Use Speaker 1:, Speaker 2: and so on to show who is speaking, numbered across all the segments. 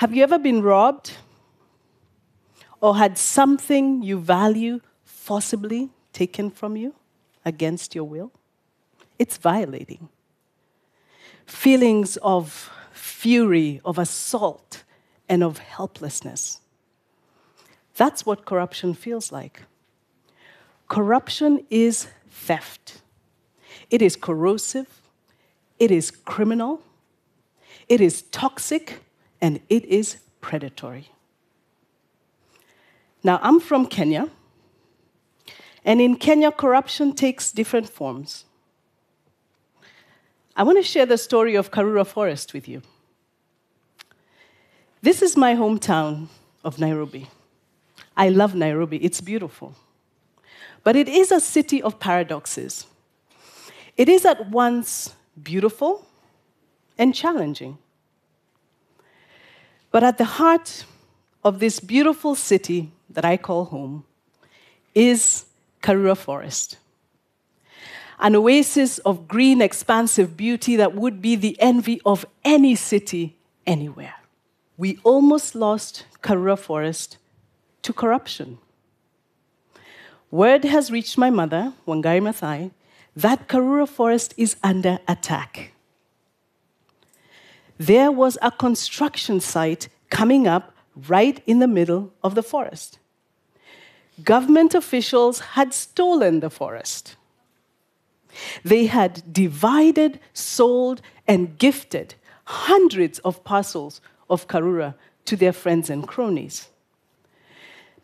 Speaker 1: Have you ever been robbed or had something you value forcibly taken from you against your will? It's violating. Feelings of fury, of assault, and of helplessness. That's what corruption feels like. Corruption is theft. It is corrosive, it is criminal, it is toxic, and it is predatory. Now, I'm from Kenya, and in Kenya, corruption takes different forms. I want to share the story of Karura Forest with you. This is my hometown of Nairobi. I love Nairobi, it's beautiful. But it is a city of paradoxes. It is at once beautiful and challenging. But at the heart of this beautiful city that I call home is Karura Forest. An oasis of green, expansive beauty that would be the envy of any city anywhere. We almost lost Karura Forest to corruption. Word has reached my mother, Wangari Maathai, that Karura Forest is under attack. There was a construction site coming up right in the middle of the forest. Government officials had stolen the forest. They had divided, sold, and gifted hundreds of parcels of Karura to their friends and cronies.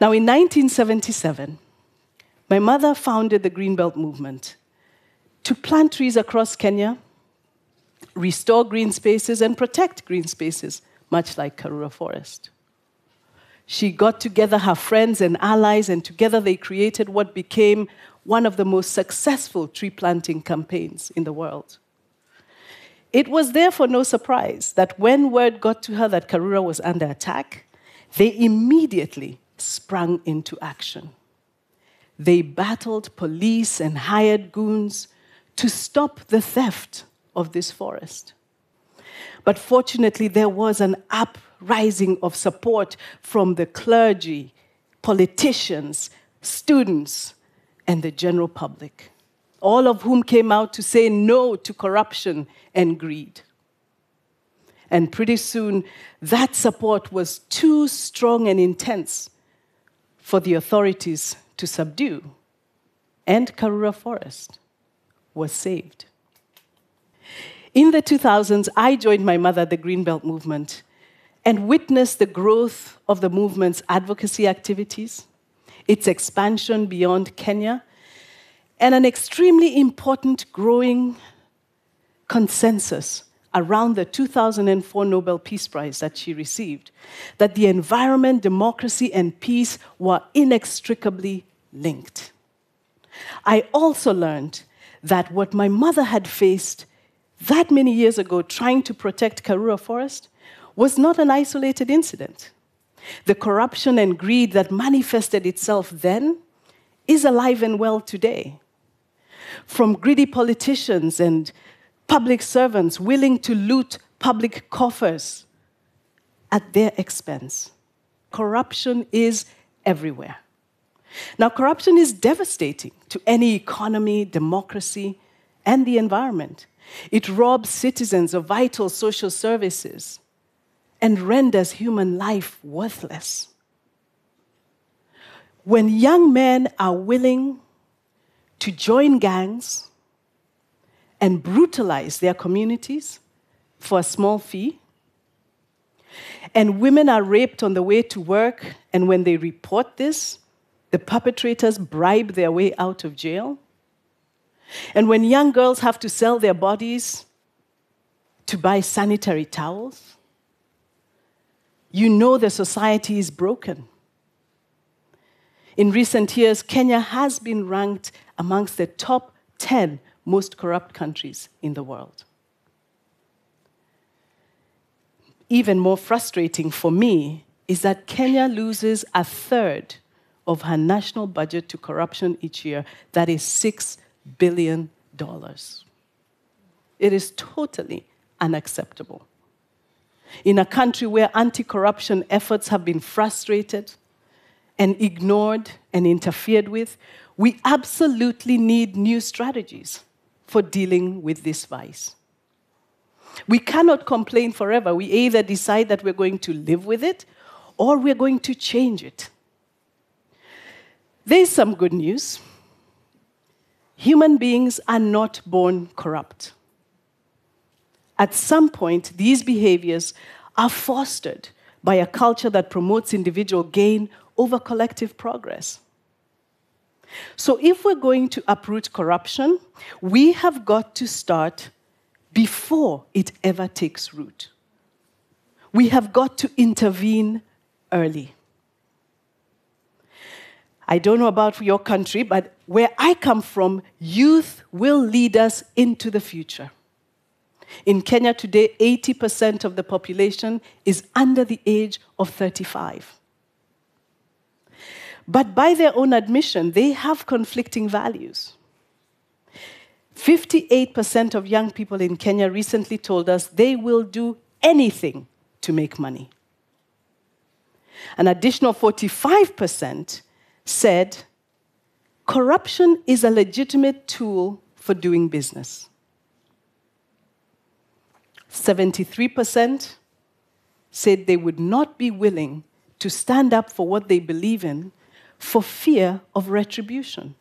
Speaker 1: Now, in 1977, my mother founded the Greenbelt movement to plant trees across Kenya, restore green spaces, and protect green spaces, much like Karura Forest. She got together her friends and allies, and together they created what became one of the most successful tree planting campaigns in the world. It was therefore no surprise that when word got to her that Karura was under attack, they immediately sprang into action. They battled police and hired goons to stop the theft of this forest. But fortunately, there was an uprising of support from the clergy, politicians, students, and the general public, all of whom came out to say no to corruption and greed. And pretty soon, that support was too strong and intense for the authorities to subdue, and Karura Forest was saved. In the 2000s, I joined my mother the Greenbelt movement and witnessed the growth of the movement's advocacy activities, its expansion beyond Kenya, and an extremely important growing consensus around the 2004 Nobel Peace Prize that she received that the environment, democracy, and peace were inextricably linked. I also learned that what my mother had faced that many years ago trying to protect Karura Forest was not an isolated incident. The corruption and greed that manifested itself then is alive and well today. From greedy politicians and public servants willing to loot public coffers at their expense. Corruption is everywhere. Now, corruption is devastating to any economy, democracy, and the environment. It robs citizens of vital social services and renders human life worthless. When young men are willing to join gangs and brutalize their communities for a small fee. And women are raped on the way to work, and when they report this, the perpetrators bribe their way out of jail. And when young girls have to sell their bodies to buy sanitary towels, you know the society is broken. In recent years, Kenya has been ranked amongst the top 10 most corrupt countries in the world. Even more frustrating for me is that Kenya loses a third of her national budget to corruption each year. That is $6 billion. dollars. It is totally unacceptable. in a country where anti corruption efforts have been frustrated and ignored and interfered with, we absolutely need new strategies for dealing with this vice. We cannot complain forever. We either decide that we're going to live with it or we're going to change it. There's some good news. Human beings are not born corrupt. At some point, these behaviors are fostered by a culture that promotes individual gain over collective progress. So, if we're going to uproot corruption, we have got to start before it ever takes root. We have got to intervene early. I don't know about your country, but where I come from, youth will lead us into the future. In Kenya today, 80% of the population is under the age of 35. But by their own admission, they have conflicting values. 58% of young people in Kenya recently told us they will do anything to make money. An additional 45% said corruption is a legitimate tool for doing business. 73% said they would not be willing to stand up for what they believe in for fear of retribution.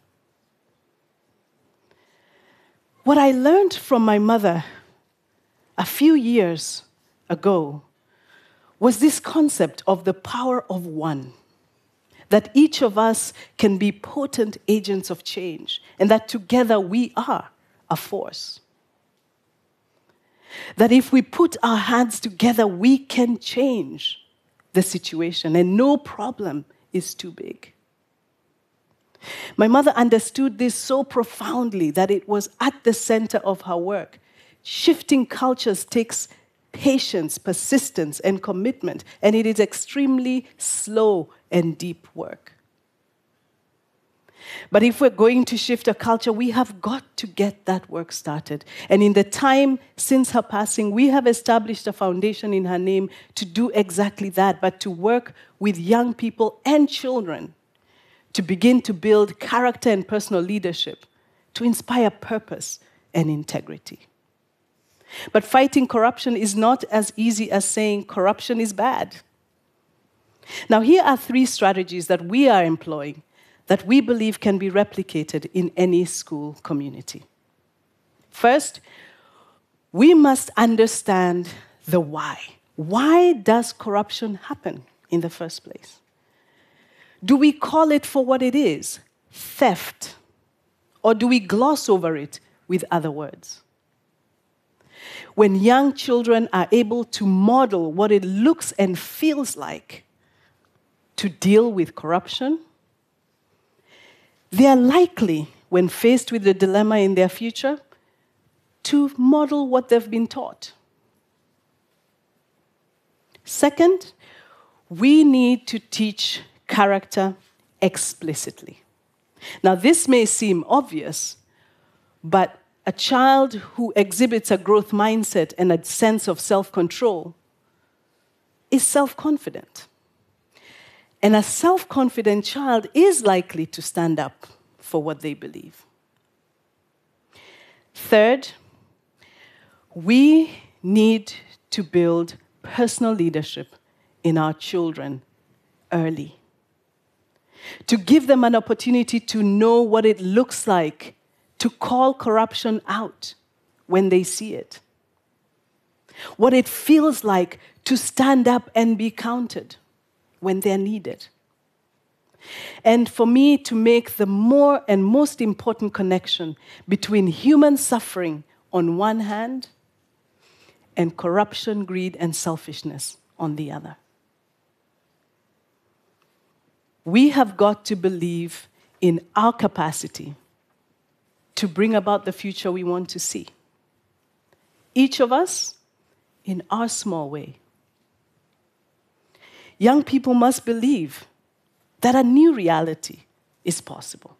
Speaker 1: What I learned from my mother a few years ago was this concept of the power of one. That each of us can be potent agents of change, and that together we are a force. That if we put our hands together, we can change the situation, and no problem is too big. My mother understood this so profoundly that it was at the center of her work. Shifting cultures takes patience, persistence, and commitment, and it is extremely slow and deep work. But if we're going to shift a culture, we have got to get that work started. And in the time since her passing, we have established a foundation in her name to do exactly that, but to work with young people and children to begin to build character and personal leadership, to inspire purpose and integrity. But fighting corruption is not as easy as saying corruption is bad. Now, here are three strategies that we are employing that we believe can be replicated in any school community. First, we must understand the why. Why does corruption happen in the first place? Do we call it for what it is, theft? Or do we gloss over it with other words? When young children are able to model what it looks and feels like to deal with corruption, they are likely, when faced with a dilemma in their future, to model what they've been taught. Second, we need to teach character explicitly. Now, this may seem obvious, but a child who exhibits a growth mindset and a sense of self control is self confident. And a self confident child is likely to stand up for what they believe. Third, we need to build personal leadership in our children early to give them an opportunity to know what it looks like to call corruption out when they see it, what it feels like to stand up and be counted when they're needed. And for me to make the more and most important connection between human suffering on one hand and corruption, greed, and selfishness on the other we have got to believe in our capacity to bring about the future we want to see. Each of us in our small way. Young people must believe that a new reality is possible.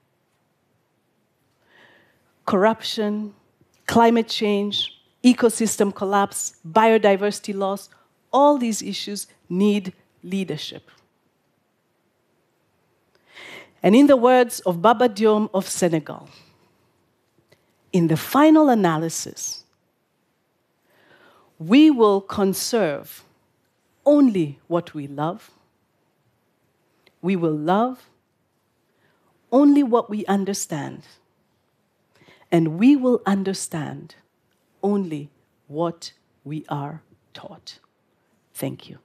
Speaker 1: Corruption, climate change, ecosystem collapse, biodiversity loss, all these issues need leadership. And in the words of Baba Dioum of Senegal, in the final analysis, we will conserve only what we love. We will love only what we understand. And we will understand only what we are taught. Thank you.